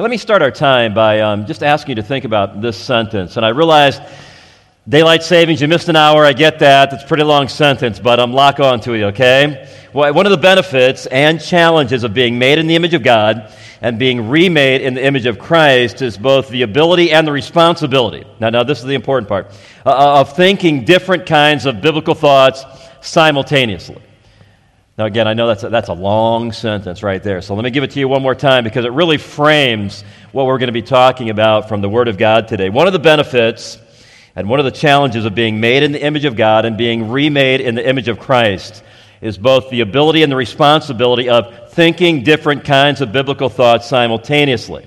Hey, let me start our time by um, just asking you to think about this sentence. And I realize daylight savings, you missed an hour, I get that. It's a pretty long sentence, but I'm lock on to it, okay? Well, one of the benefits and challenges of being made in the image of God and being remade in the image of Christ is both the ability and the responsibility. Now, now this is the important part uh, uh of thinking different kinds of biblical thoughts simultaneously. Now, again, I know that's a, that's a long sentence right there, so let me give it to you one more time because it really frames what we're going to be talking about from the Word of God today. One of the benefits and one of the challenges of being made in the image of God and being remade in the image of Christ is both the ability and the responsibility of thinking different kinds of biblical thoughts simultaneously.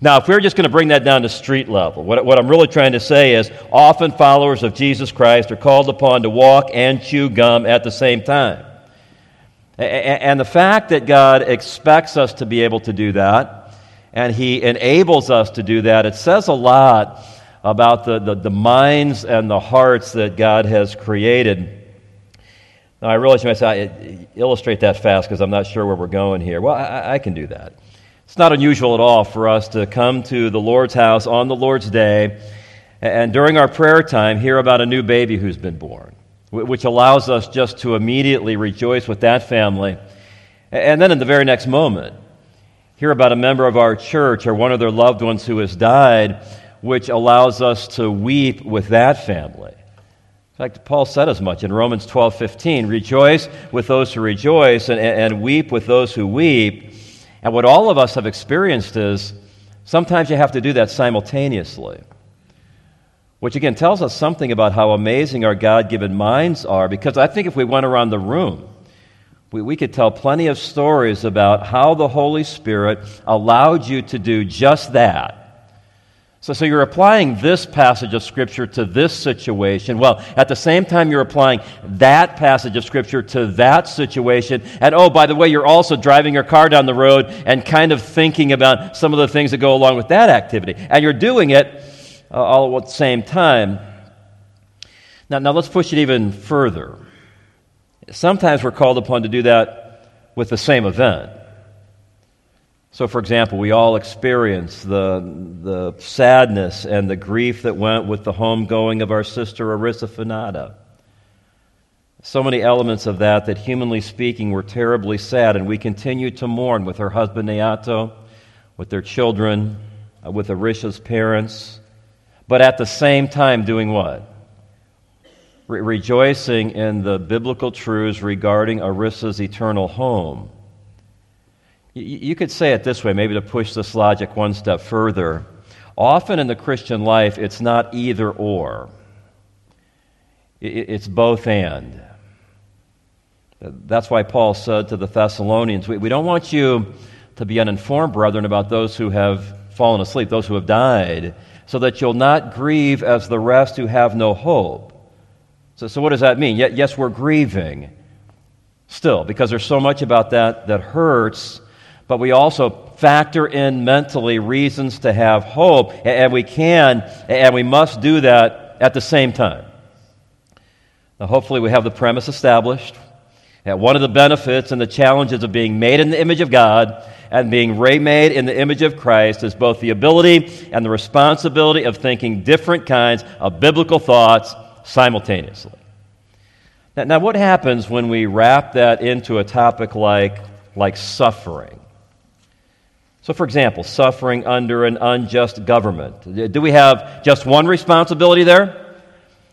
Now, if we're just going to bring that down to street level, what, what I'm really trying to say is often followers of Jesus Christ are called upon to walk and chew gum at the same time. And the fact that God expects us to be able to do that, and He enables us to do that, it says a lot about the, the, the minds and the hearts that God has created. Now, I realize you might say, illustrate that fast because I'm not sure where we're going here. Well, I, I can do that. It's not unusual at all for us to come to the Lord's house on the Lord's day and during our prayer time hear about a new baby who's been born which allows us just to immediately rejoice with that family. And then in the very next moment, hear about a member of our church or one of their loved ones who has died, which allows us to weep with that family. In fact, Paul said as much in Romans 12 15 rejoice with those who rejoice and, and weep with those who weep. And what all of us have experienced is sometimes you have to do that simultaneously which again tells us something about how amazing our God given minds are. Because I think if we went around the room, we, we could tell plenty of stories about how the Holy Spirit allowed you to do just that. So, so you're applying this passage of Scripture to this situation. Well, at the same time, you're applying that passage of Scripture to that situation. And oh, by the way, you're also driving your car down the road and kind of thinking about some of the things that go along with that activity. And you're doing it uh, all at the same time. Now, now let's push it even further. Sometimes we're called upon to do that with the same event. So, for example, we all experience the, the sadness and the grief that went with the homegoing of our sister Funada. So many elements of that that, humanly speaking, were terribly sad, and we continue to mourn with her husband Neato, with their children, uh, with Arisha's parents, but at the same time doing what? Re- rejoicing in the biblical truths regarding Arissa's eternal home. Y- you could say it this way, maybe to push this logic one step further. Often in the Christian life, it's not either or, it's both and. That's why Paul said to the Thessalonians, we, we don't want you to be uninformed, brethren, about those who have fallen asleep, those who have died so that you'll not grieve as the rest who have no hope. So, so what does that mean? Yes, we're grieving still, because there's so much about that that hurts, but we also factor in mentally reasons to have hope, and we can and we must do that at the same time. Now, hopefully, we have the premise established. And one of the benefits and the challenges of being made in the image of God and being remade in the image of Christ is both the ability and the responsibility of thinking different kinds of biblical thoughts simultaneously. Now, now what happens when we wrap that into a topic like, like suffering? So, for example, suffering under an unjust government. Do we have just one responsibility there?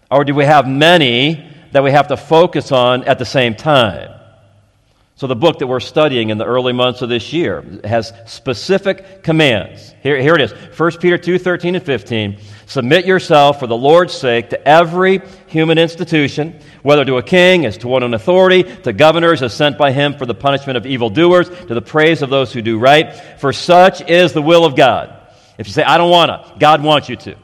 Or do we have many that we have to focus on at the same time? So, the book that we're studying in the early months of this year has specific commands. Here, here it is 1 Peter 2 13 and 15. Submit yourself for the Lord's sake to every human institution, whether to a king as to one in authority, to governors as sent by him for the punishment of evildoers, to the praise of those who do right. For such is the will of God. If you say, I don't want to, God wants you to.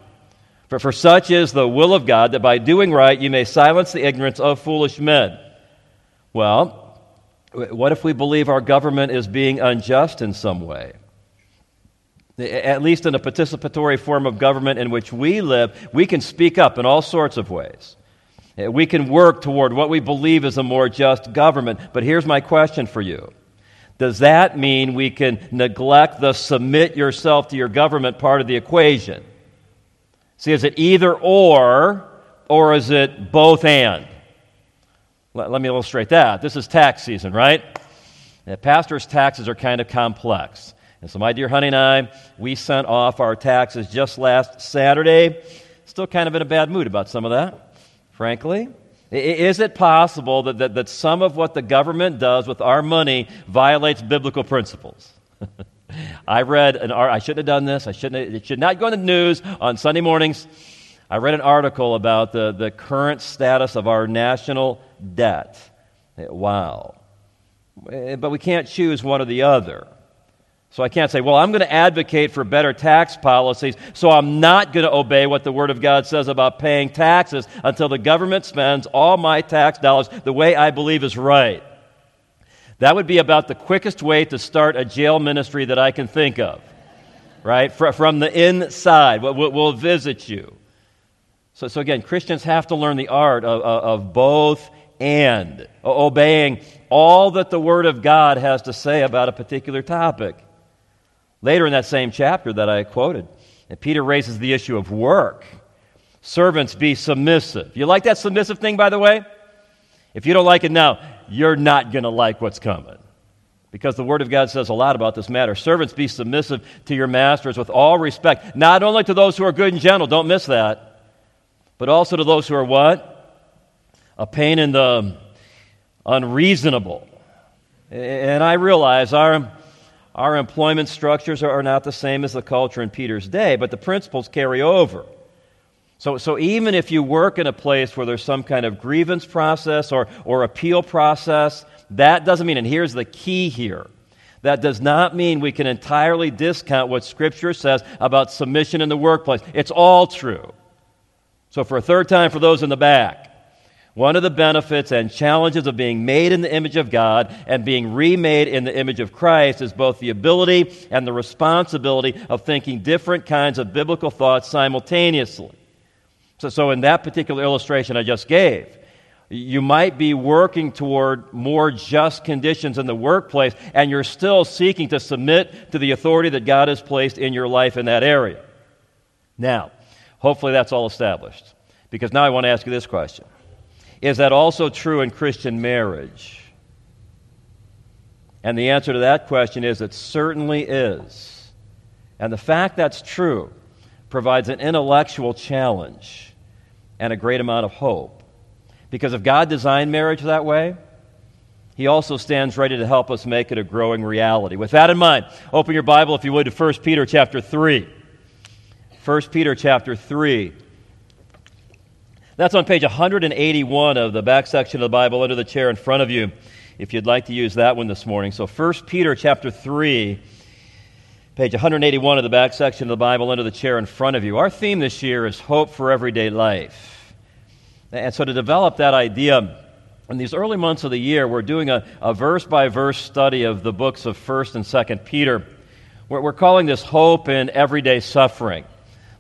For, for such is the will of God that by doing right you may silence the ignorance of foolish men. Well, what if we believe our government is being unjust in some way? At least in a participatory form of government in which we live, we can speak up in all sorts of ways. We can work toward what we believe is a more just government. But here's my question for you Does that mean we can neglect the submit yourself to your government part of the equation? See, is it either or, or is it both and? Let, let me illustrate that. This is tax season, right? The pastor's taxes are kind of complex. And so, my dear honey and I, we sent off our taxes just last Saturday. Still kind of in a bad mood about some of that, frankly. Is it possible that, that, that some of what the government does with our money violates biblical principles? I read an I shouldn't have done this. I shouldn't it should not go in the news on Sunday mornings. I read an article about the, the current status of our national debt. Wow. Eh, but we can't choose one or the other. So I can't say, well, I'm going to advocate for better tax policies, so I'm not going to obey what the Word of God says about paying taxes until the government spends all my tax dollars the way I believe is right. That would be about the quickest way to start a jail ministry that I can think of, right? From the inside. We'll visit you. So, so again, Christians have to learn the art of, of both and obeying all that the Word of God has to say about a particular topic. Later in that same chapter that I quoted, Peter raises the issue of work. Servants, be submissive. You like that submissive thing, by the way? If you don't like it now, you're not going to like what's coming. Because the Word of God says a lot about this matter. Servants, be submissive to your masters with all respect, not only to those who are good and gentle, don't miss that, but also to those who are what? A pain in the unreasonable. And I realize our our employment structures are not the same as the culture in Peter's day, but the principles carry over. So, so even if you work in a place where there's some kind of grievance process or, or appeal process, that doesn't mean, and here's the key here, that does not mean we can entirely discount what Scripture says about submission in the workplace. It's all true. So, for a third time, for those in the back, one of the benefits and challenges of being made in the image of God and being remade in the image of Christ is both the ability and the responsibility of thinking different kinds of biblical thoughts simultaneously. So, so in that particular illustration I just gave, you might be working toward more just conditions in the workplace, and you're still seeking to submit to the authority that God has placed in your life in that area. Now, hopefully that's all established. Because now I want to ask you this question is that also true in Christian marriage? And the answer to that question is it certainly is. And the fact that's true provides an intellectual challenge and a great amount of hope. Because if God designed marriage that way, he also stands ready to help us make it a growing reality. With that in mind, open your Bible, if you would, to 1 Peter chapter 3. 1 Peter chapter 3. That's on page 181 of the back section of the Bible under the chair in front of you, if you'd like to use that one this morning. So 1 Peter chapter 3, page 181 of the back section of the Bible under the chair in front of you. Our theme this year is hope for everyday life. And so to develop that idea, in these early months of the year, we're doing a, verse by verse study of the books of 1st and 2nd Peter. We're, we're calling this hope in everyday suffering.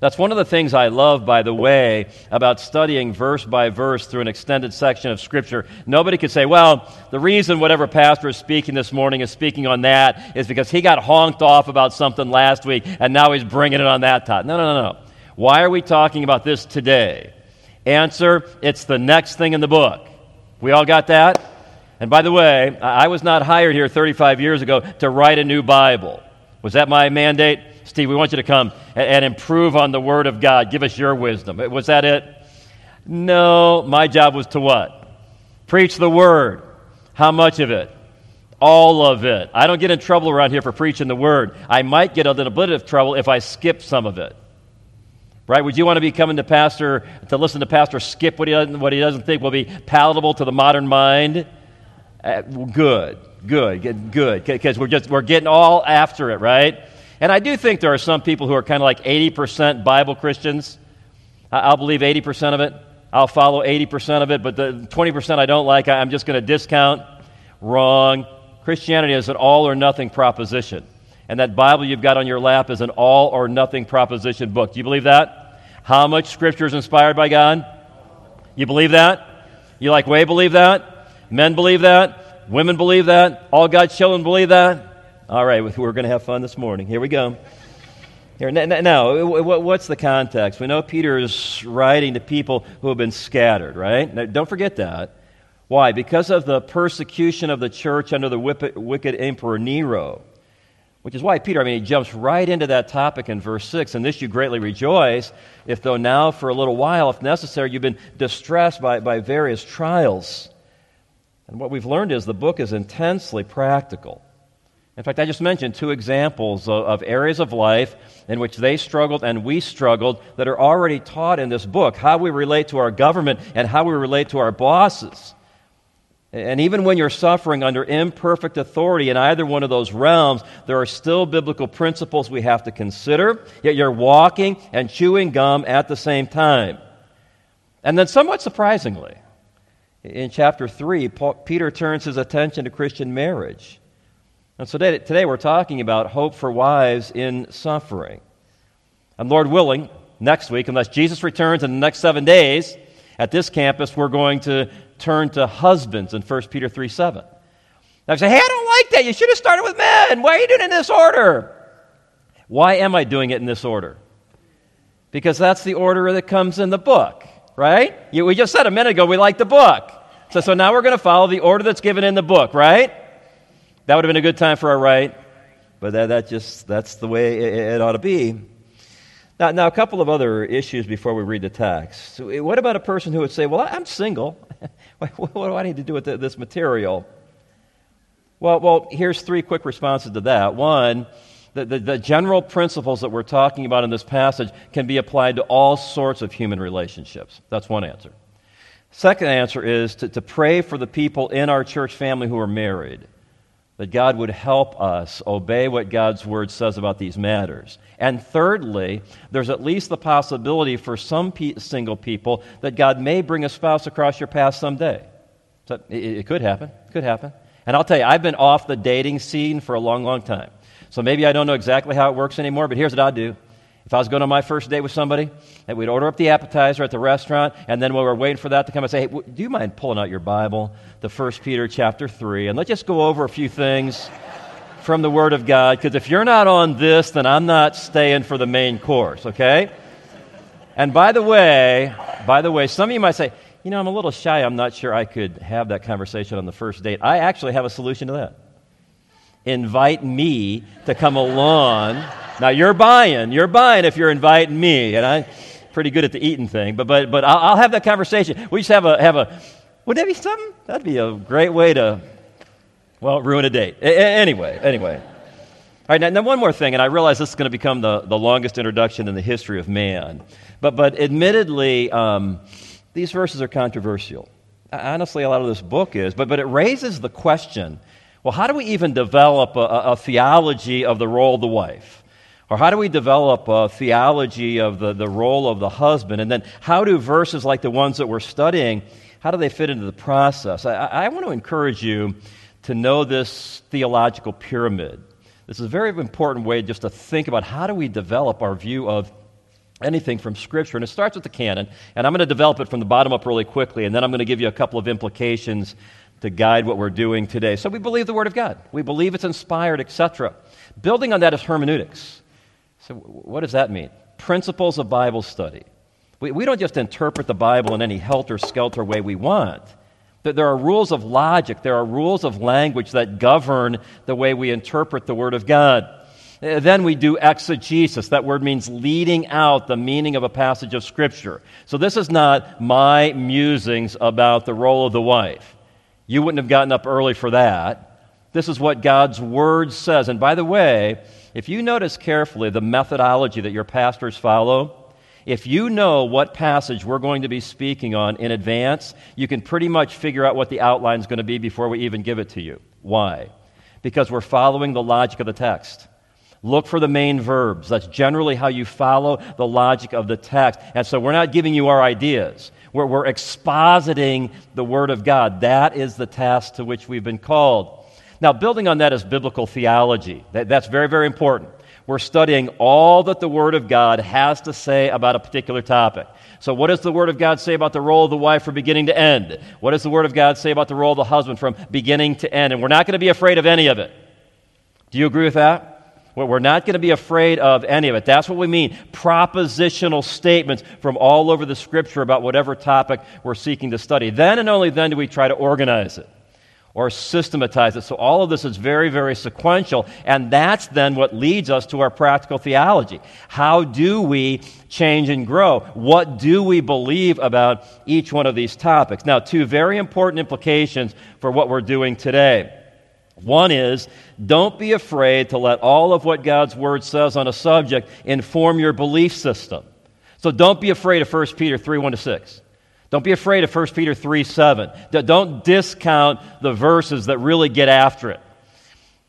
That's one of the things I love, by the way, about studying verse by verse through an extended section of Scripture. Nobody could say, well, the reason whatever pastor is speaking this morning is speaking on that is because he got honked off about something last week and now he's bringing it on that topic. No, no, no, no. Why are we talking about this today? Answer it's the next thing in the book. We all got that? And by the way, I was not hired here 35 years ago to write a new Bible. Was that my mandate? Steve, we want you to come and, improve on the Word of God. Give us your wisdom. Was that it? No, my job was to what? Preach the Word. How much of it? All of it. I don't get in trouble around here for preaching the Word. I might get a little bit of trouble if I skip some of it. Right? Would you want to be coming to pastor to listen to pastor skip what he doesn't, what he doesn't think will be palatable to the modern mind? Uh, good, good, good, because we're just we're getting all after it, right? And I do think there are some people who are kind of like 80% Bible Christians. I'll believe 80% of it. I'll follow 80% of it, but the 20% I don't like, I'm just going to discount. Wrong. Christianity is an all or nothing proposition. And that Bible you've got on your lap is an all or nothing proposition book. Do you believe that? How much Scripture is inspired by God? You believe that? You like way believe that? Men believe that? Women believe that? All God's children believe that? All right, we're going to have fun this morning. Here we go. Here, now, what's the context? We know Peter is writing to people who have been scattered, right? Now, don't forget that. Why? Because of the persecution of the church under the wicked emperor Nero. Which is why Peter, I mean, he jumps right into that topic in verse 6. And this you greatly rejoice, if though now for a little while, if necessary, you've been distressed by, by various trials. And what we've learned is the book is intensely practical. In fact, I just mentioned two examples of, of, areas of life in which they struggled and we struggled that are already taught in this book how we relate to our government and how we relate to our bosses. And even when you're suffering under imperfect authority in either one of those realms, there are still biblical principles we have to consider, yet you're walking and chewing gum at the same time. And then, somewhat surprisingly, in chapter 3, Paul, Peter turns his attention to Christian marriage. And so today, today we're talking about hope for wives in suffering. And Lord willing, next week, unless Jesus returns in the next seven days, at this campus, we're going to turn to husbands in 1 Peter 3 7. Now, I say, hey, I don't like that. You should have started with men. Why are you doing it in this order? Why am I doing it in this order? Because that's the order that comes in the book, right? You, we just said a minute ago we like the book. So, so now we're going to follow the order that's given in the book, right? That would have been a good time for a right, but that, that just, that's the way it, it ought to be. Now, now, a couple of other issues before we read the text. Eh, what about a person who would say, Well, I'm single. what do I need to do with this material? Well, well, here's three quick responses to that. One, the, the, the, general principles that we're talking about in this passage can be applied to all sorts of human relationships. That's one answer. Second answer is to, to pray for the people in our church family who are married, that God would help us obey what God's word says about these matters. And thirdly, there's at least the possibility for some pe- single people that God may bring a spouse across your path someday. So it, it could happen. It could happen. And I'll tell you, I've been off the dating scene for a long, long time. So maybe I don't know exactly how it works anymore, but here's what I'd do. If I was going on my first date with somebody, and we'd order up the appetizer at the restaurant, and then while we are waiting for that to come, I'd say, hey, do you mind pulling out your Bible, the 1 Peter chapter 3, and let's just go over a few things from the Word of God, because if you're not on this, then I'm not staying for the main course, okay? And by the way, by the way, some of you might say, you know, I'm a little shy. I'm not sure I could have that conversation on the first date. I actually have a solution to that. Invite me to come along. Now you're buying. You're buying if you're inviting me, and I'm pretty good at the eating thing. But but but I'll, I'll have that conversation. We just have a have a. Would that be something? That'd be a great way to well, ruin a date. A- anyway, anyway. All right, now, now, one more thing, and I realize this is going to become the, the longest introduction in the history of man. But, but admittedly, um, these verses are controversial. Honestly, a lot of this book is. But, but it raises the question well, how do we even develop a, a theology of the role of the wife? Or how do we develop a theology of the, the role of the husband? And then how do verses like the ones that we're studying, how do they fit into the process? I, I want to encourage you to know this theological pyramid. This is a very important way just to think about how do we develop our view of anything from Scripture. And it starts with the canon, and I'm going to develop it from the bottom up really quickly, and then I'm going to give you a couple of implications to guide what we're doing today. So we believe the Word of God. We believe it's inspired, etc. Building on that is hermeneutics. So what does that mean? Principles of Bible study. We, we don't just interpret the Bible in any helter-skelter way we want. There are rules of logic, there are rules of language that govern the way we interpret the Word of God. Uh, then we do exegesis. That word means leading out the meaning of a passage of Scripture. So this is not my musings about the role of the wife. You wouldn't have gotten up early for that. This is what God's Word says. And by the way, if you notice carefully the methodology that your pastors follow, if you know what passage we're going to be speaking on in advance, you can pretty much figure out what the outline is going to be before we even give it to you. Why? Because we're following the logic of the text. Look for the main verbs. That's generally how you follow the logic of the text. And so we're not giving you our ideas. We're, we're expositing the Word of God. That is the task to which we've been called. Now, building on that is biblical theology. That, that's very, very important. We're studying all that the Word of God has to say about a particular topic. So, what does the Word of God say about the role of the wife from beginning to end? What does the Word of God say about the role of the husband from beginning to end? And we're not going to be afraid of any of it. Do you agree with that? We're not going to be afraid of any of it. That's what we mean. Propositional statements from all over the Scripture about whatever topic we're seeking to study. Then and only then do we try to organize it or systematize it. So all of this is very, very sequential, and that's then what leads us to our practical theology. How do we change and grow? What do we believe about each one of these topics? Now, two very important implications for what we're doing today. One is don't be afraid to let all of what God's Word says on a subject inform your belief system. So don't be afraid of 1 Peter 3 1 to 6. Don't be afraid of 1 Peter 3 7. Don't discount the verses that really get after it.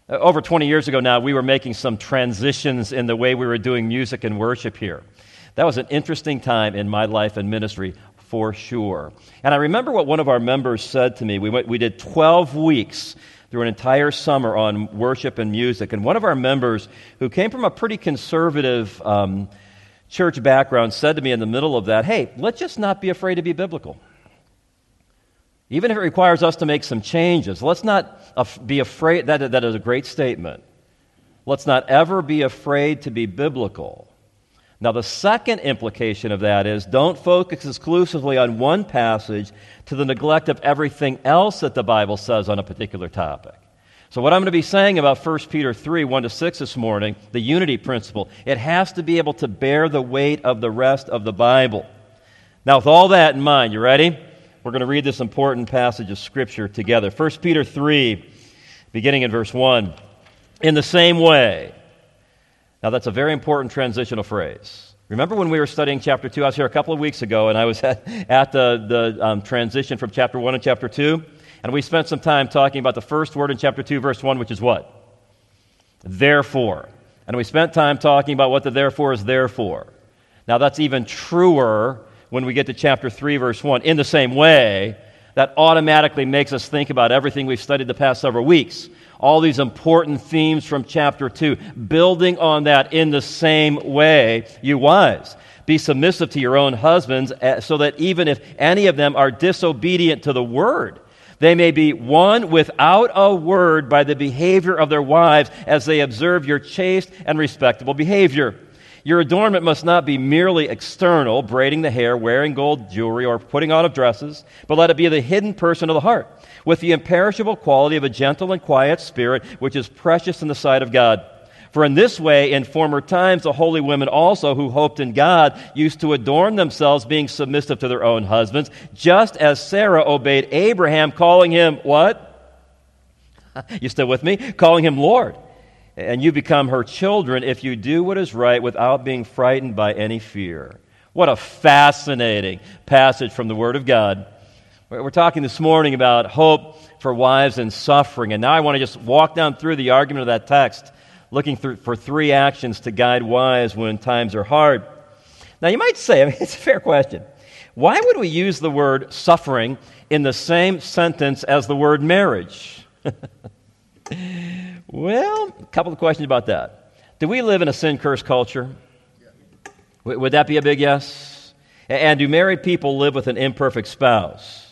Uh, over 20 years ago now, we were making some transitions in the way we were doing music and worship here. That was an interesting time in my life and ministry for sure. And I remember what one of our members said to me. We, went, we did 12 weeks through an entire summer on worship and music. And one of our members, who came from a pretty conservative um, church background said to me in the middle of that, hey, let's just not be afraid to be biblical. Even if it requires us to make some changes, let's not be afraid. That, that is a great statement. Let's not ever be afraid to be biblical. Now, the second implication of that is don't focus exclusively on one passage to the neglect of everything else that the Bible says on a particular topic. So, what I'm going to be saying about 1 Peter 3 1 to 6 this morning, the unity principle, it has to be able to bear the weight of the rest of the Bible. Now, with all that in mind, you ready? We're going to read this important passage of Scripture together. 1 Peter 3, beginning in verse 1. In the same way. Now, that's a very important transitional phrase. Remember when we were studying chapter 2? I was here a couple of weeks ago, and I was at, at the, the um, transition from chapter 1 and chapter 2. And we spent some time talking about the first word in chapter 2, verse 1, which is what? Therefore. And we spent time talking about what the therefore is there for. Now, that's even truer when we get to chapter 3, verse 1. In the same way, that automatically makes us think about everything we've studied the past several weeks. All these important themes from chapter 2, building on that in the same way, you wives. Be submissive to your own husbands, eh, so that even if any of them are disobedient to the word, they may be won without a word by the behavior of their wives as they observe your chaste and respectable behavior. Your adornment must not be merely external, braiding the hair, wearing gold jewelry, or putting on of dresses, but let it be the hidden person of the heart, with the imperishable quality of a gentle and quiet spirit, which is precious in the sight of God. For in this way, in former times, the holy women also who hoped in God used to adorn themselves, being submissive to their own husbands, just as Sarah obeyed Abraham, calling him what? You still with me? Calling him Lord. And you become her children if you do what is right without being frightened by any fear. What a fascinating passage from the Word of God. We're talking this morning about hope for wives and suffering. And now I want to just walk down through the argument of that text looking for three actions to guide wise when times are hard. Now, you might say, I mean, it's a fair question. Why would we use the word suffering in the same sentence as the word marriage? well, a couple of questions about that. Do we live in a sin cursed culture? Would that be a big yes? And do married people live with an imperfect spouse?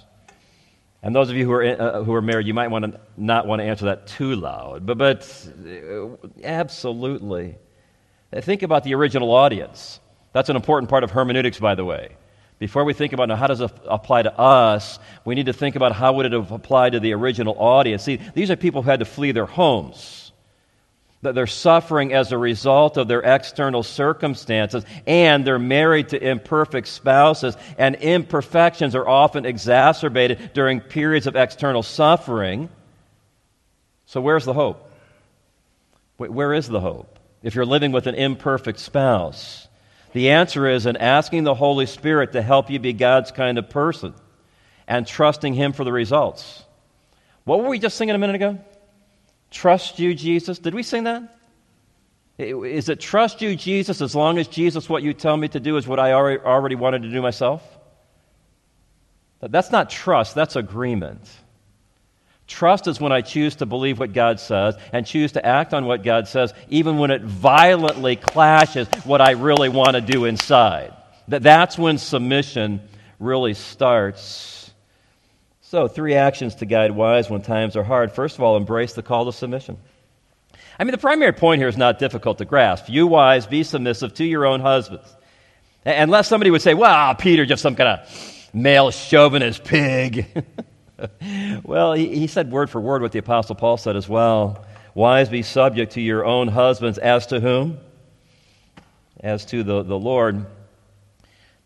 And those of you who are, uh, who are married, you might want to not want to answer that too loud, but, but uh, absolutely. Think about the original audience. That's an important part of hermeneutics, by the way. Before we think about now, how does it apply to us, we need to think about how would it have applied to the original audience. See, these are people who had to flee their homes that they're suffering as a result of their external circumstances, and they're married to imperfect spouses, and imperfections are often exacerbated during periods of external suffering. So, where's the hope? Where is the hope if you're living with an imperfect spouse? The answer is in asking the Holy Spirit to help you be God's kind of person and trusting Him for the results. What were we just singing a minute ago? Trust you, Jesus. Did we sing that? Is it trust you, Jesus, as long as Jesus, what you tell me to do is what I already wanted to do myself? That's not trust, that's agreement. Trust is when I choose to believe what God says and choose to act on what God says, even when it violently clashes what I really want to do inside. That's when submission really starts. So, three actions to guide wise when times are hard. First of all, embrace the call to submission. I mean, the primary point here is not difficult to grasp. You wives, be submissive to your own husbands. Unless somebody would say, well, Peter, just some kind of male chauvinist pig. well, he, he said word for word what the Apostle Paul said as well. Wives, be subject to your own husbands as to whom? As to the, the Lord.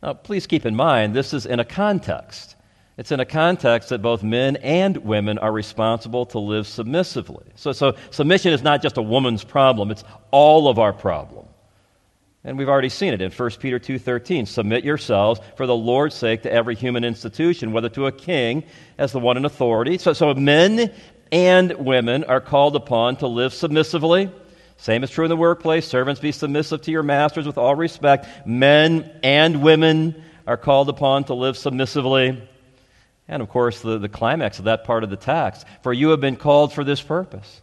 Now, please keep in mind, this is in a context. It's in a context that both men and women are responsible to live submissively. So, so submission is not just a woman's problem, it's all of our problem. And we've already seen it in 1 Peter 2:13. Submit yourselves for the Lord's sake to every human institution, whether to a king as the one in authority. So, so men and women are called upon to live submissively. Same is true in the workplace. Servants, be submissive to your masters with all respect. Men and women are called upon to live submissively. And of course, the, the climax of that part of the text for you have been called for this purpose.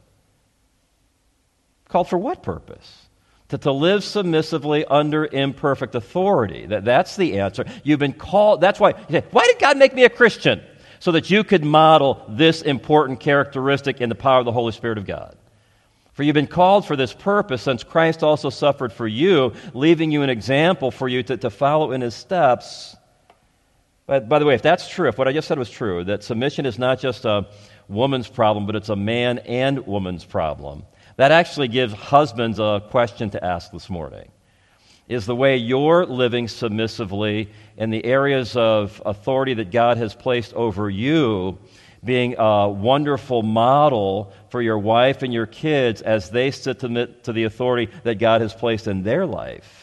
Called for what purpose? To, to live submissively under imperfect authority. That, that's the answer. You've been called. That's why. Say, why did God make me a Christian? So that you could model this important characteristic in the power of the Holy Spirit of God. For you've been called for this purpose, since Christ also suffered for you, leaving you an example for you to, to follow in his steps but by the way, if that's true, if what I just said was true, that submission is not just a woman's problem, but it's a man and woman's problem, that actually gives husbands a question to ask this morning. Is the way you're living submissively in the areas of authority that God has placed over you being a wonderful model for your wife and your kids as they submit to the authority that God has placed in their life?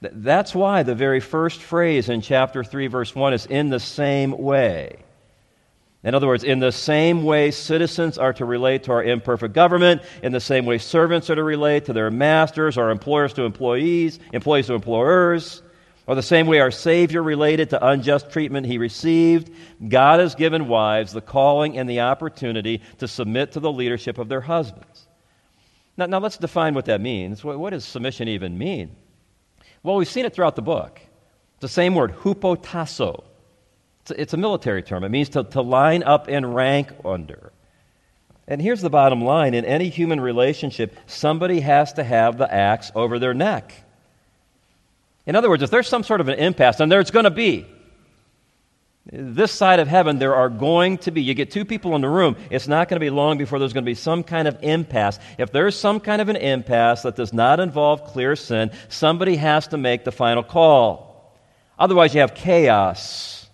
That's why the very first phrase in chapter 3, verse 1 is in the same way. In other words, in the same way citizens are to relate to our imperfect government, in the same way servants are to relate to their masters, or employers to employees, employees to employers, or the same way our Savior related to unjust treatment he received, God has given wives the calling and the opportunity to submit to the leadership of their husbands. Now, now let's define what that means. What, what does submission even mean? Well, we've seen it throughout the book. It's the same word, hupotasso. It's a, it's a military term. It means to, to line up and rank under. And here's the bottom line in any human relationship, somebody has to have the axe over their neck. In other words, if there's some sort of an impasse, and there's going to be, this side of heaven, there are going to be, you get two people in the room, it's not going to be long before there's going to be some kind of impasse. If there's some kind of an impasse that does not involve clear sin, somebody has to make the final call. Otherwise, you have chaos.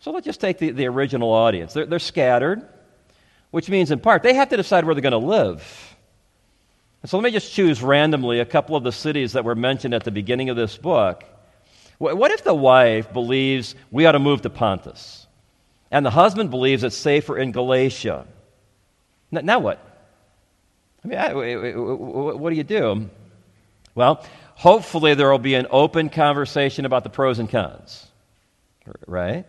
So let's just take the, the original audience. They're, they're scattered, which means, in part, they have to decide where they're going to live. And so let me just choose randomly a couple of the cities that were mentioned at the beginning of this book. What if the wife believes we ought to move to Pontus, and the husband believes it's safer in Galatia? Now what? I mean, what do you do? Well, hopefully there will be an open conversation about the pros and cons, right?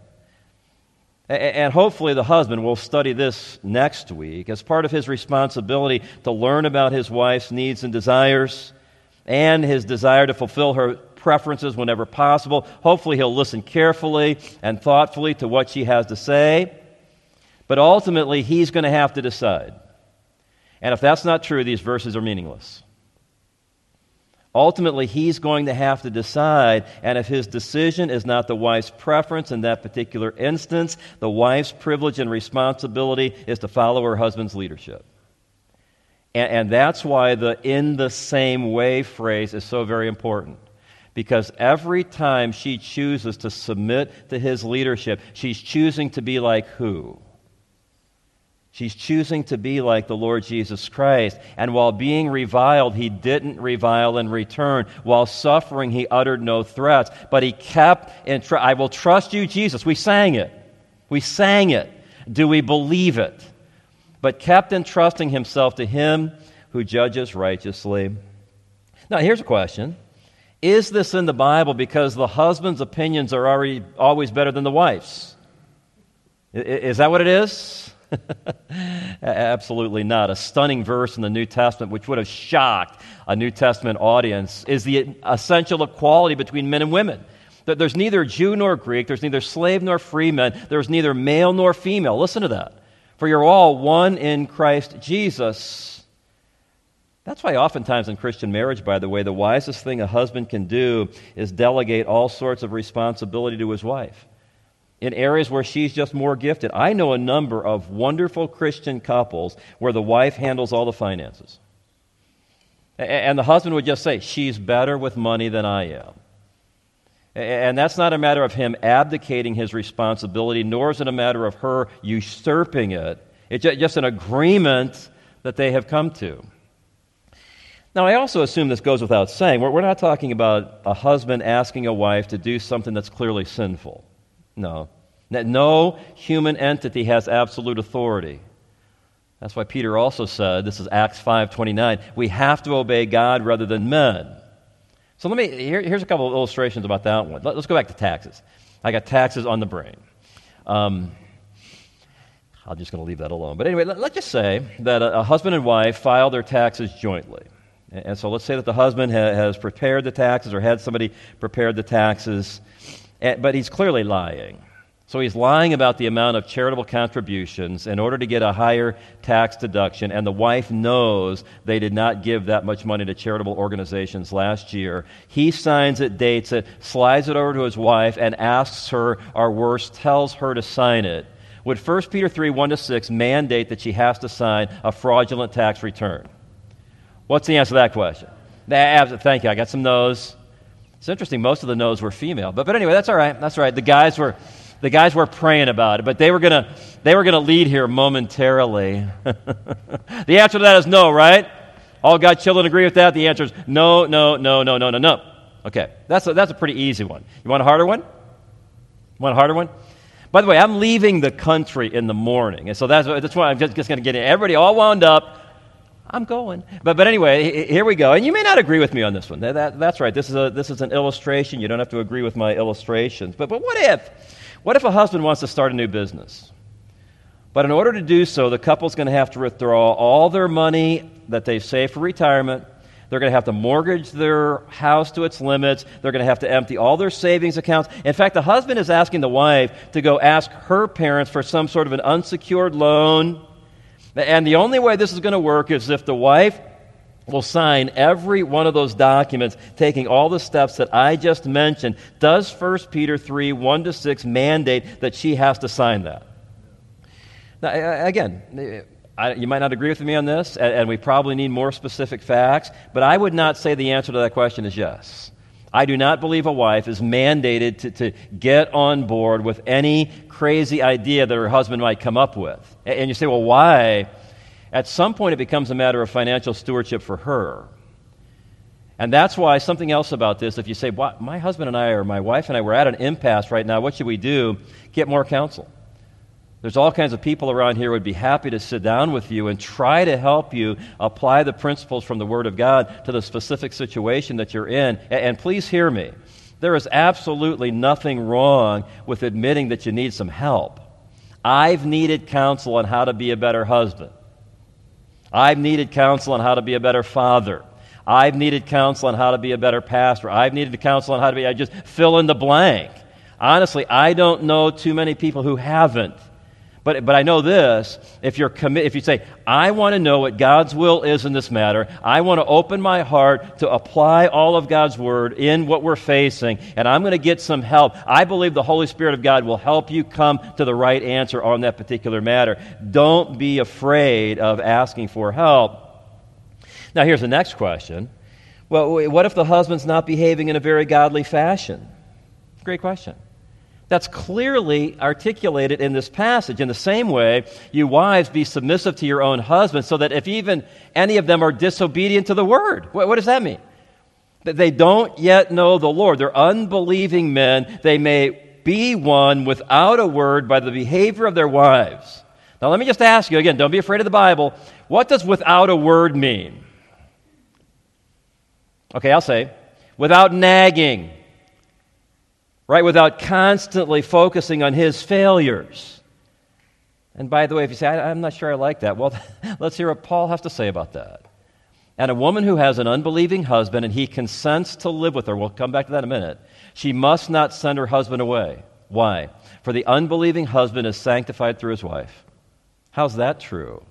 And hopefully, the husband will study this next week as part of his responsibility to learn about his wife's needs and desires and his desire to fulfill her preferences whenever possible. Hopefully, he'll listen carefully and thoughtfully to what she has to say. But ultimately, he's going to have to decide. And if that's not true, these verses are meaningless. Ultimately, he's going to have to decide, and if his decision is not the wife's preference in that particular instance, the wife's privilege and responsibility is to follow her husband's leadership. And, and that's why the in the same way phrase is so very important because every time she chooses to submit to his leadership, she's choosing to be like who? She's choosing to be like the Lord Jesus Christ. And while being reviled, he didn't revile in return. While suffering, he uttered no threats. But he kept in tr- I will trust you, Jesus. We sang it. We sang it. Do we believe it? But kept entrusting himself to him who judges righteously. Now, here's a question is this in the Bible because the husband's opinions are already, always better than the wife's? Is that what it is? Absolutely not. A stunning verse in the New Testament, which would have shocked a New Testament audience, is the essential equality between men and women. That There's neither Jew nor Greek, there's neither slave nor free man, there's neither male nor female. Listen to that. For you're all one in Christ Jesus. That's why, oftentimes in Christian marriage, by the way, the wisest thing a husband can do is delegate all sorts of responsibility to his wife in areas where she's just more gifted. I know a number of wonderful Christian couples where the wife handles all the finances. And the husband would just say, She's better with money than I am. And that's not a matter of him abdicating his responsibility, nor is it a matter of her usurping it. It's just an agreement that they have come to. Now, I also assume this goes without saying. We're not talking about a husband asking a wife to do something that's clearly sinful. No. No human entity has absolute authority. That's why Peter also said, this is Acts 5:29, we have to obey God rather than men. So let me here, here's a couple of illustrations about that one. Let, us go back to taxes. I got taxes on the brain. Um, I'm just going to leave that alone. But anyway, let, us just say that a, a, husband and wife file their taxes jointly. And, so let's say that the husband has prepared the taxes or had somebody prepared the taxes but he's clearly lying. So he's lying about the amount of charitable contributions in order to get a higher tax deduction, and the wife knows they did not give that much money to charitable organizations last year. He signs it, dates it, slides it over to his wife, and asks her, or worse, tells her to sign it. Would 1 Peter 3 1 to 6 mandate that she has to sign a fraudulent tax return? What's the answer to that question? Thank you. I got some no's. It's interesting, most of the no's were female. But, but anyway, that's all right. That's all right. The guys were, the guys were praying about it, but they were to they were to lead here momentarily. the answer to that is no, right? All God's children agree with that? The answer is no, no, no, no, no, no, no. Okay, that's a, that's a pretty easy one. You want a harder one? You want a harder one? By the way, I'm leaving the country in the morning, and so that's, that's why I'm just, just going to get in. everybody all wound up I'm going. But, but anyway, here we go. And you may not agree with me on this one. That, that, that's right. This is, a, this is an illustration. You don't have to agree with my illustrations. But, but what if? What if a husband wants to start a new business? But in order to do so, the couple's going to have to withdraw all their money that they've saved for retirement. They're going to have to mortgage their house to its limits. They're going to have to empty all their savings accounts. In fact, the husband is asking the wife to go ask her parents for some sort of an unsecured loan and the only way this is going to work is if the wife will sign every one of those documents, taking all the steps that I just mentioned. Does 1 Peter 3 1 to 6 mandate that she has to sign that? Now, again, I, you might not agree with me on this, and, and we probably need more specific facts, but I would not say the answer to that question is yes. I do not believe a wife is mandated to, to get on board with any crazy idea that her husband might come up with. And you say, well, why? At some point, it becomes a matter of financial stewardship for her. And that's why something else about this, if you say, my husband and I, or my wife and I, we're at an impasse right now, what should we do? Get more counsel. There's all kinds of people around here who would be happy to sit down with you and try to help you apply the principles from the Word of God to the specific situation that you're in. And please hear me. There is absolutely nothing wrong with admitting that you need some help. I've needed counsel on how to be a better husband. I've needed counsel on how to be a better father. I've needed counsel on how to be a better pastor. I've needed counsel on how to be, I just fill in the blank. Honestly, I don't know too many people who haven't. But, but I know this if, you're commi- if you say, I want to know what God's will is in this matter, I want to open my heart to apply all of God's word in what we're facing, and I'm going to get some help, I believe the Holy Spirit of God will help you come to the right answer on that particular matter. Don't be afraid of asking for help. Now, here's the next question Well, what if the husband's not behaving in a very godly fashion? Great question. That's clearly articulated in this passage. In the same way, you wives be submissive to your own husbands, so that if even any of them are disobedient to the word, what, what does that mean? That they don't yet know the Lord. They're unbelieving men. They may be won without a word by the behavior of their wives. Now, let me just ask you again, don't be afraid of the Bible. What does without a word mean? Okay, I'll say without nagging right? Without constantly focusing on his failures. And by the way, if you say, I'm not sure I like that, well, let's hear what Paul has to say about that. And a woman who has an unbelieving husband and he consents to live with her, we'll come back to that in a minute, she must not send her husband away. Why? For the unbelieving husband is sanctified through his wife. How's that true?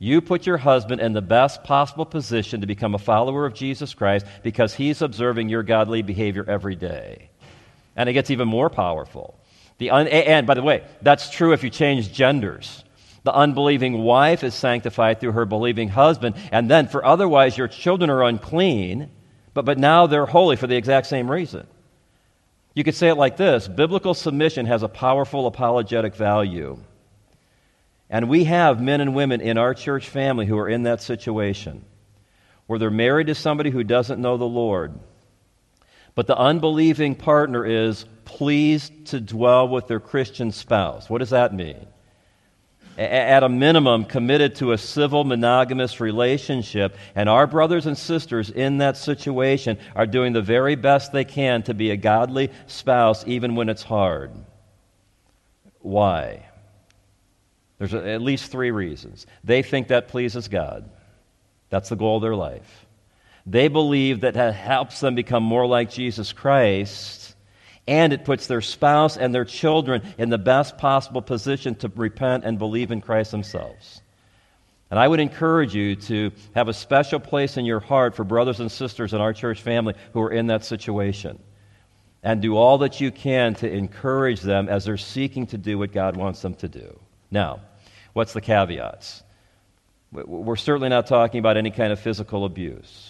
You put your husband in the best possible position to become a follower of Jesus Christ because he's observing your godly behavior every day. And it gets even more powerful. The un- and by the way, that's true if you change genders. The unbelieving wife is sanctified through her believing husband, and then for otherwise your children are unclean, but, but now they're holy for the exact same reason. You could say it like this Biblical submission has a powerful apologetic value. And we have men and women in our church family who are in that situation where they're married to somebody who doesn't know the Lord. But the unbelieving partner is pleased to dwell with their Christian spouse. What does that mean? At a minimum, committed to a civil monogamous relationship, and our brothers and sisters in that situation are doing the very best they can to be a godly spouse, even when it's hard. Why? There's at least three reasons. They think that pleases God, that's the goal of their life. They believe that helps them become more like Jesus Christ, and it puts their spouse and their children in the best possible position to repent and believe in Christ themselves. And I would encourage you to have a special place in your heart for brothers and sisters in our church family who are in that situation. And do all that you can to encourage them as they're seeking to do what God wants them to do. Now, What's the caveats? We're certainly not talking about any kind of physical abuse.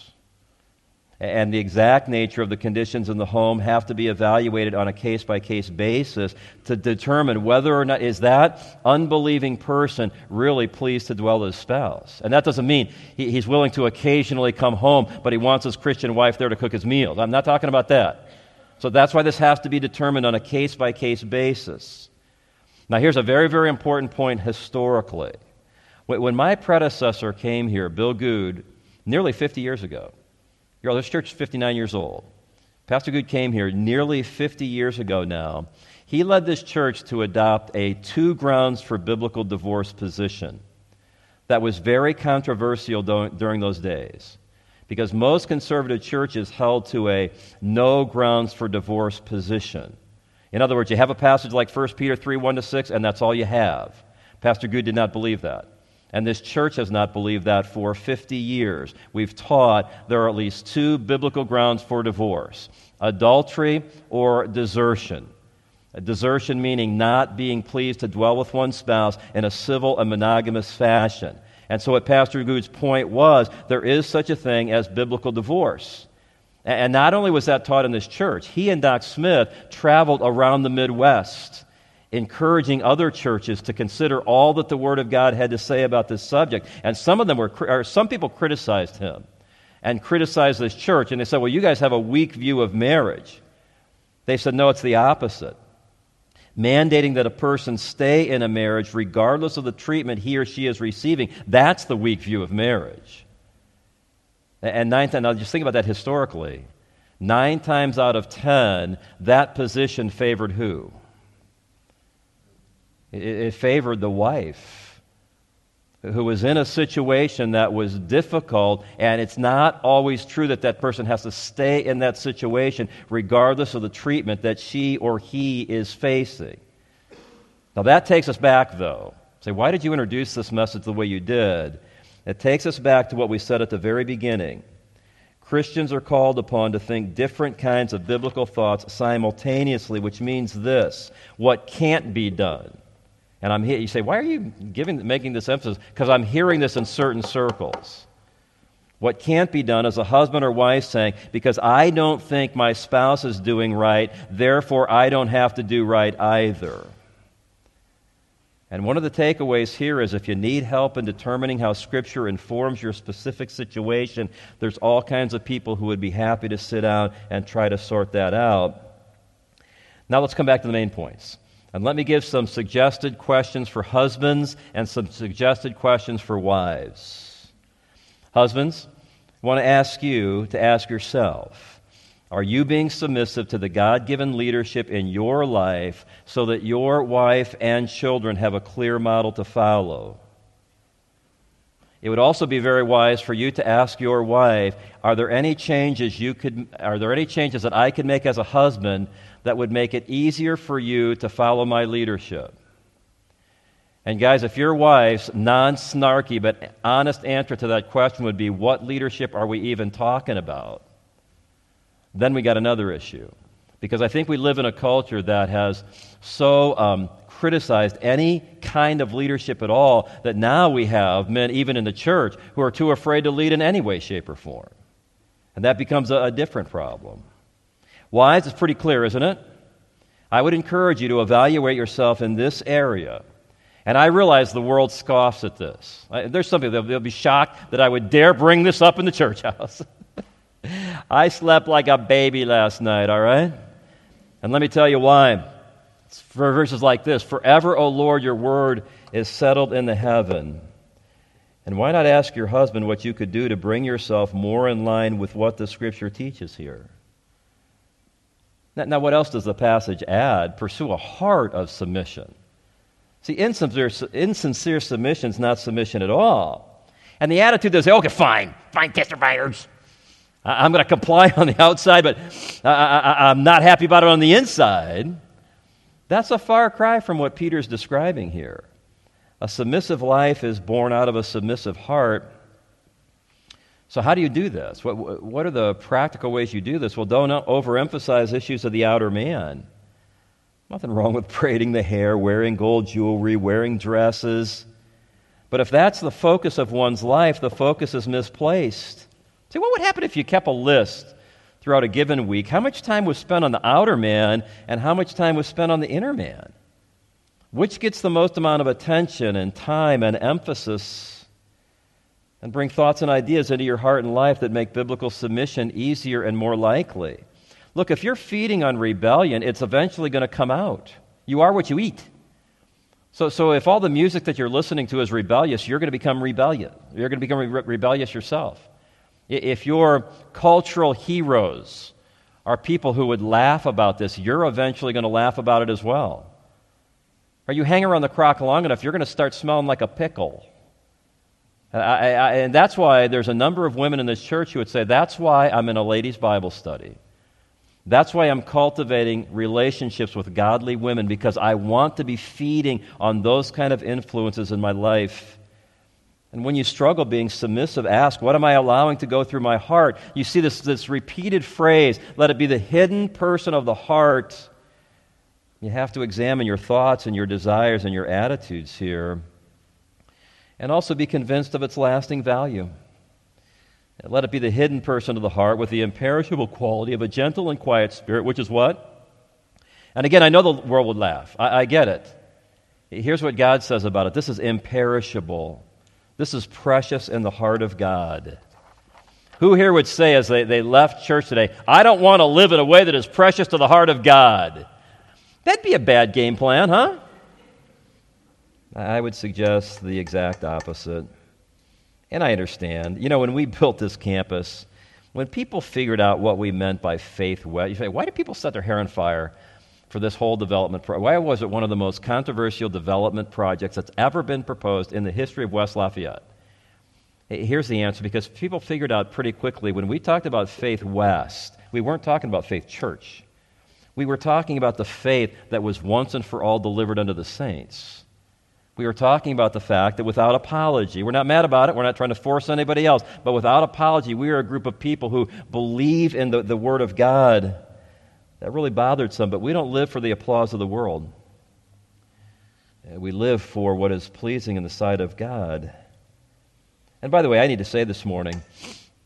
And the exact nature of the conditions in the home have to be evaluated on a case by case basis to determine whether or not is that unbelieving person really pleased to dwell with his spouse. And that doesn't mean he, he's willing to occasionally come home, but he wants his Christian wife there to cook his meals. I'm not talking about that. So that's why this has to be determined on a case by case basis. Now, here's a very, very important point historically. When my predecessor came here, Bill Goode, nearly 50 years ago, know, this church is 59 years old. Pastor Goode came here nearly 50 years ago now. He led this church to adopt a two grounds for biblical divorce position that was very controversial during those days because most conservative churches held to a no grounds for divorce position. In other words, you have a passage like 1 Peter 3 1 to 6, and that's all you have. Pastor Goode did not believe that. And this church has not believed that for 50 years. We've taught there are at least two biblical grounds for divorce adultery or desertion. A desertion meaning not being pleased to dwell with one's spouse in a civil and monogamous fashion. And so, what Pastor Goode's point was, there is such a thing as biblical divorce. And not only was that taught in this church, he and Doc Smith traveled around the Midwest, encouraging other churches to consider all that the Word of God had to say about this subject. And some of them were, or some people criticized him and criticized this church. And they said, well, you guys have a weak view of marriage. They said, no, it's the opposite. Mandating that a person stay in a marriage regardless of the treatment he or she is receiving, that's the weak view of marriage. And times, now just think about that historically. Nine times out of ten, that position favored who? It, it favored the wife who was in a situation that was difficult, and it's not always true that that person has to stay in that situation regardless of the treatment that she or he is facing. Now, that takes us back, though. Say, why did you introduce this message the way you did? It takes us back to what we said at the very beginning. Christians are called upon to think different kinds of biblical thoughts simultaneously, which means this what can't be done. And I'm here, you say, why are you giving, making this emphasis? Because I'm hearing this in certain circles. What can't be done is a husband or wife saying, because I don't think my spouse is doing right, therefore I don't have to do right either. And one of the takeaways here is if you need help in determining how Scripture informs your specific situation, there's all kinds of people who would be happy to sit down and try to sort that out. Now let's come back to the main points. And let me give some suggested questions for husbands and some suggested questions for wives. Husbands, I want to ask you to ask yourself Are you being submissive to the God given leadership in your life so that your wife and children have a clear model to follow? It would also be very wise for you to ask your wife, are there any changes you could are there any changes that I could make as a husband that would make it easier for you to follow my leadership? And guys, if your wife's non-snarky but honest answer to that question would be what leadership are we even talking about? Then we got another issue. Because I think we live in a culture that has so um, criticized any kind of leadership at all that now we have men, even in the church, who are too afraid to lead in any way, shape, or form. And that becomes a, a different problem. Wives, it's pretty clear, isn't it? I would encourage you to evaluate yourself in this area. And I realize the world scoffs at this. There's some people, they'll, they'll be shocked that I would dare bring this up in the church house. I slept like a baby last night, all right? And let me tell you why. It's for verses like this Forever, O Lord, your word is settled in the heaven. And why not ask your husband what you could do to bring yourself more in line with what the scripture teaches here? Now, now what else does the passage add? Pursue a heart of submission. See, insincere, insincere submission is not submission at all. And the attitude is, okay, fine, fine, testifiers. buyers. I'm going to comply on the outside, but I, am not happy about it on the inside. That's a far cry from what Peter's describing here. A submissive life is born out of a submissive heart. So, how do you do this? What, what are the practical ways you do this? Well, don't overemphasize issues of the outer man. Nothing wrong with braiding the hair, wearing gold jewelry, wearing dresses. But if that's the focus of one's life, the focus is misplaced. See, what would happen if you kept a list throughout a given week? How much time was spent on the outer man and how much time was spent on the inner man? Which gets the most amount of attention and time and emphasis? And bring thoughts and ideas into your heart and life that make biblical submission easier and more likely. Look, if you're feeding on rebellion, it's eventually going to come out. You are what you eat. So, so if all the music that you're listening to is rebellious, you're going to become rebellious. You're going to become re- rebellious yourself. If your cultural heroes are people who would laugh about this, you're eventually going to laugh about it as well. Or you hang around the crock long enough, you're going to start smelling like a pickle. I, I, and that's why there's a number of women in this church who would say, That's why I'm in a ladies' Bible study. That's why I'm cultivating relationships with godly women because I want to be feeding on those kind of influences in my life. And when you struggle being submissive, ask, What am I allowing to go through my heart? You see this, this repeated phrase, let it be the hidden person of the heart. You have to examine your thoughts and your desires and your attitudes here. And also be convinced of its lasting value. And let it be the hidden person of the heart with the imperishable quality of a gentle and quiet spirit, which is what? And again, I know the world would laugh. I, I get it. Here's what God says about it this is imperishable. This is precious in the heart of God. Who here would say, as they, they left church today, I don't want to live in a way that is precious to the heart of God? That'd be a bad game plan, huh? I would suggest the exact opposite. And I understand. You know, when we built this campus, when people figured out what we meant by faith, west, you say, why do people set their hair on fire for this whole development. Pro- Why was it one of the most controversial development projects that's ever been proposed in the history of West Lafayette? Here's the answer because people figured out pretty quickly when we talked about Faith West, we weren't talking about Faith Church. We were talking about the faith that was once and for all delivered unto the saints. We were talking about the fact that without apology, we're not mad about it, we're not trying to force anybody else, but without apology, we are a group of people who believe in the, the Word of God that really bothered some, but we don't live for the applause of the world. Uh, we live for what is pleasing in the sight of God. And by the way, I need to say this morning,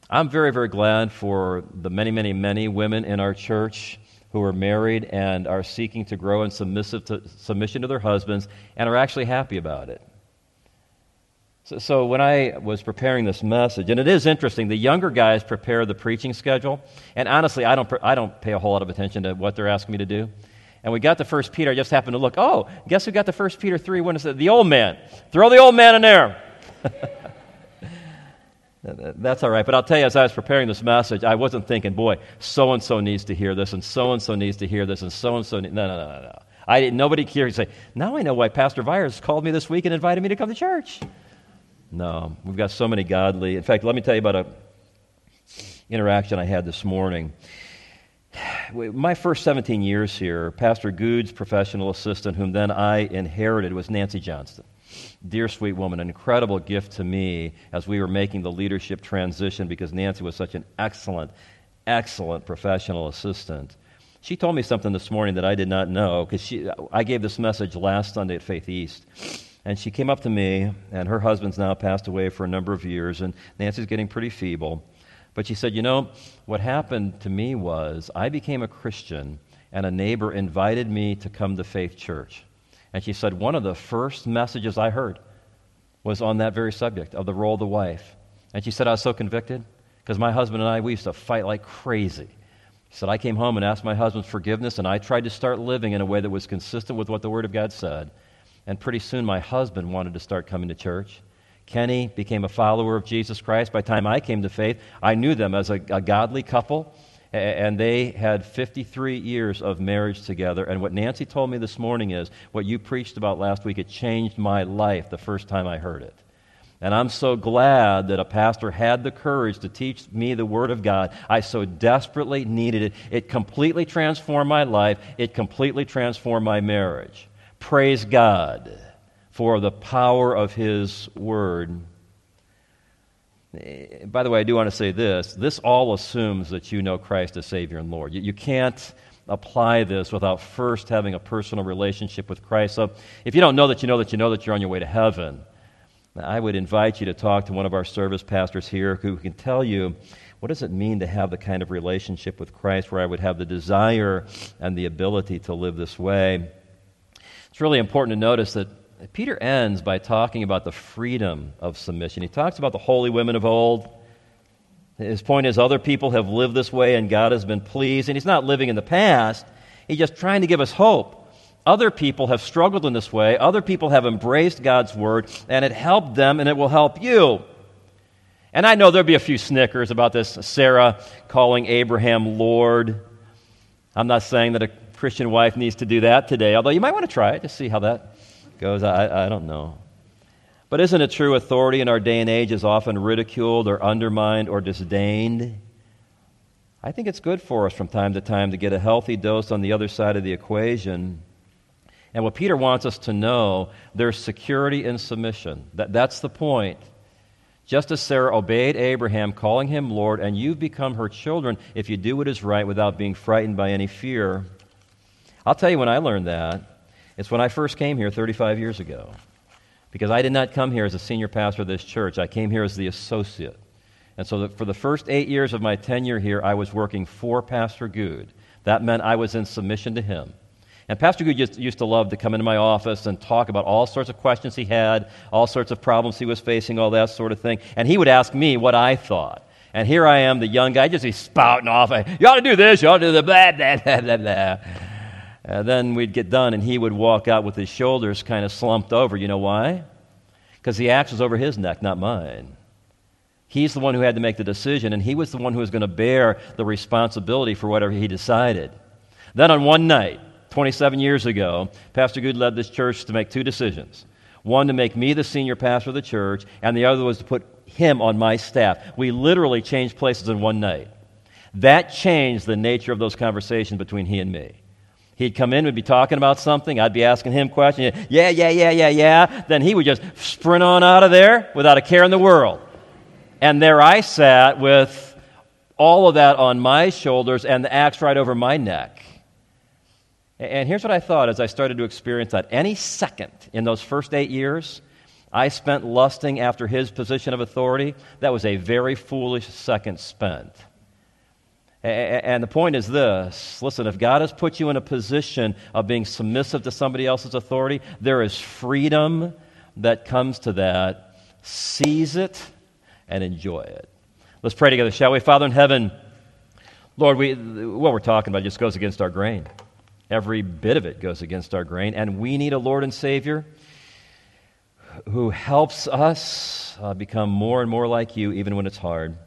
I'm very, very glad for the many, many, many women in our church who are married and are seeking to grow in submissive to, submission to their husbands and are actually happy about it. So, so, when I was preparing this message, and it is interesting, the younger guys prepare the preaching schedule, and honestly, I don't, I don't pay a whole lot of attention to what they're asking me to do. And we got the First Peter. I just happened to look. Oh, guess who got the First Peter three? When it said the old man, throw the old man in there. That's all right. But I'll tell you, as I was preparing this message, I wasn't thinking, boy, so and so needs to hear this, and so and so needs to hear this, and so and so. No, no, no, no, no. I didn't, nobody cared. Say, now I know why Pastor Viars called me this week and invited me to come to church. No, we've got so many godly. In fact, let me tell you about a interaction I had this morning. My first 17 years here, Pastor Goode's professional assistant, whom then I inherited, was Nancy Johnston dear sweet woman, an incredible gift to me as we were making the leadership transition because Nancy was such an excellent, excellent professional assistant. She told me something this morning that I did not know because I gave this message last Sunday at Faith East. And she came up to me, and her husband's now passed away for a number of years, and Nancy's getting pretty feeble. But she said, You know, what happened to me was I became a Christian, and a neighbor invited me to come to Faith Church. And she said, One of the first messages I heard was on that very subject of the role of the wife. And she said, I was so convicted because my husband and I, we used to fight like crazy. She said, I came home and asked my husband's forgiveness, and I tried to start living in a way that was consistent with what the Word of God said. And pretty soon, my husband wanted to start coming to church. Kenny became a follower of Jesus Christ. By the time I came to faith, I knew them as a, a godly couple and they had 53 years of marriage together. And what Nancy told me this morning is what you preached about last week, it changed my life the first time I heard it. And I'm so glad that a pastor had the courage to teach me the Word of God. I so desperately needed it. It completely transformed my life, it completely transformed my marriage. Praise God for the power of His Word. Eh, by the way, I do want to say this. This all assumes that you know Christ as Savior and Lord. You, you can't apply this without first having a personal relationship with Christ. So if you don't know that you know that you know that you're on your way to heaven, I would invite you to talk to one of our service pastors here who can tell you what does it mean to have the kind of relationship with Christ where I would have the desire and the ability to live this way. It's really important to notice that Peter ends by talking about the freedom of submission. He talks about the holy women of old. His point is, other people have lived this way and God has been pleased. And he's not living in the past, he's just trying to give us hope. Other people have struggled in this way, other people have embraced God's word, and it helped them and it will help you. And I know there'll be a few snickers about this Sarah calling Abraham Lord. I'm not saying that a Christian wife needs to do that today, although you might want to try it to see how that goes. I, I don't know. But isn't it true authority in our day and age is often ridiculed or undermined or disdained? I think it's good for us from time to time to get a healthy dose on the other side of the equation. And what Peter wants us to know, there's security in submission. That, that's the point. Just as Sarah obeyed Abraham, calling him Lord, and you've become her children if you do what is right without being frightened by any fear. I'll tell you when I learned that. It's when I first came here 35 years ago. Because I did not come here as a senior pastor of this church, I came here as the associate. And so for the first eight years of my tenure here, I was working for Pastor Goode. That meant I was in submission to him. And Pastor Goode used, to love to come into my office and talk about all sorts of questions he had, all sorts of problems he was facing, all that sort of thing. And he would ask me what I thought. And here I am, the young guy, just he's spouting off. You ought to do this, you ought to do the blah, blah, blah, blah, blah. Uh, then we'd get done, and he would walk out with his shoulders kind of slumped over. You know why? Because the axe was over his neck, not mine. He's the one who had to make the decision, and he was the one who was going to bear the responsibility for whatever he decided. Then on one night, 27 years ago, Pastor Goode led this church to make two decisions. One, to make me the senior pastor of the church, and the other was to put him on my staff. We literally changed places in one night. That changed the nature of those conversations between he and me. He'd come in, we'd be talking about something. I'd be asking him questions. Yeah, yeah, yeah, yeah, yeah. Then he would just sprint on out of there without a care in the world. And there I sat with all of that on my shoulders and the axe right over my neck. And here's what I thought as I started to experience that. Any second in those first eight years, I spent lusting after his position of authority. That was a very foolish second spent. And the point is this listen, if God has put you in a position of being submissive to somebody else's authority, there is freedom that comes to that. Seize it and enjoy it. Let's pray together, shall we? Father in heaven, Lord, we, what we're talking about just goes against our grain. Every bit of it goes against our grain, and we need a Lord and Savior who helps us uh, become more and more like you, even when it's hard.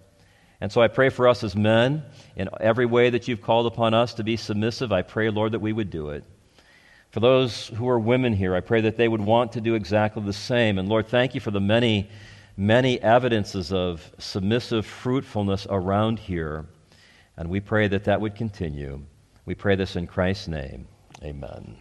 And so I pray for us as men, in every way that you've called upon us to be submissive, I pray, Lord, that we would do it. For those who are women here, I pray that they would want to do exactly the same. And Lord, thank you for the many, many evidences of submissive fruitfulness around here. And we pray that that would continue. We pray this in Christ's name. Amen.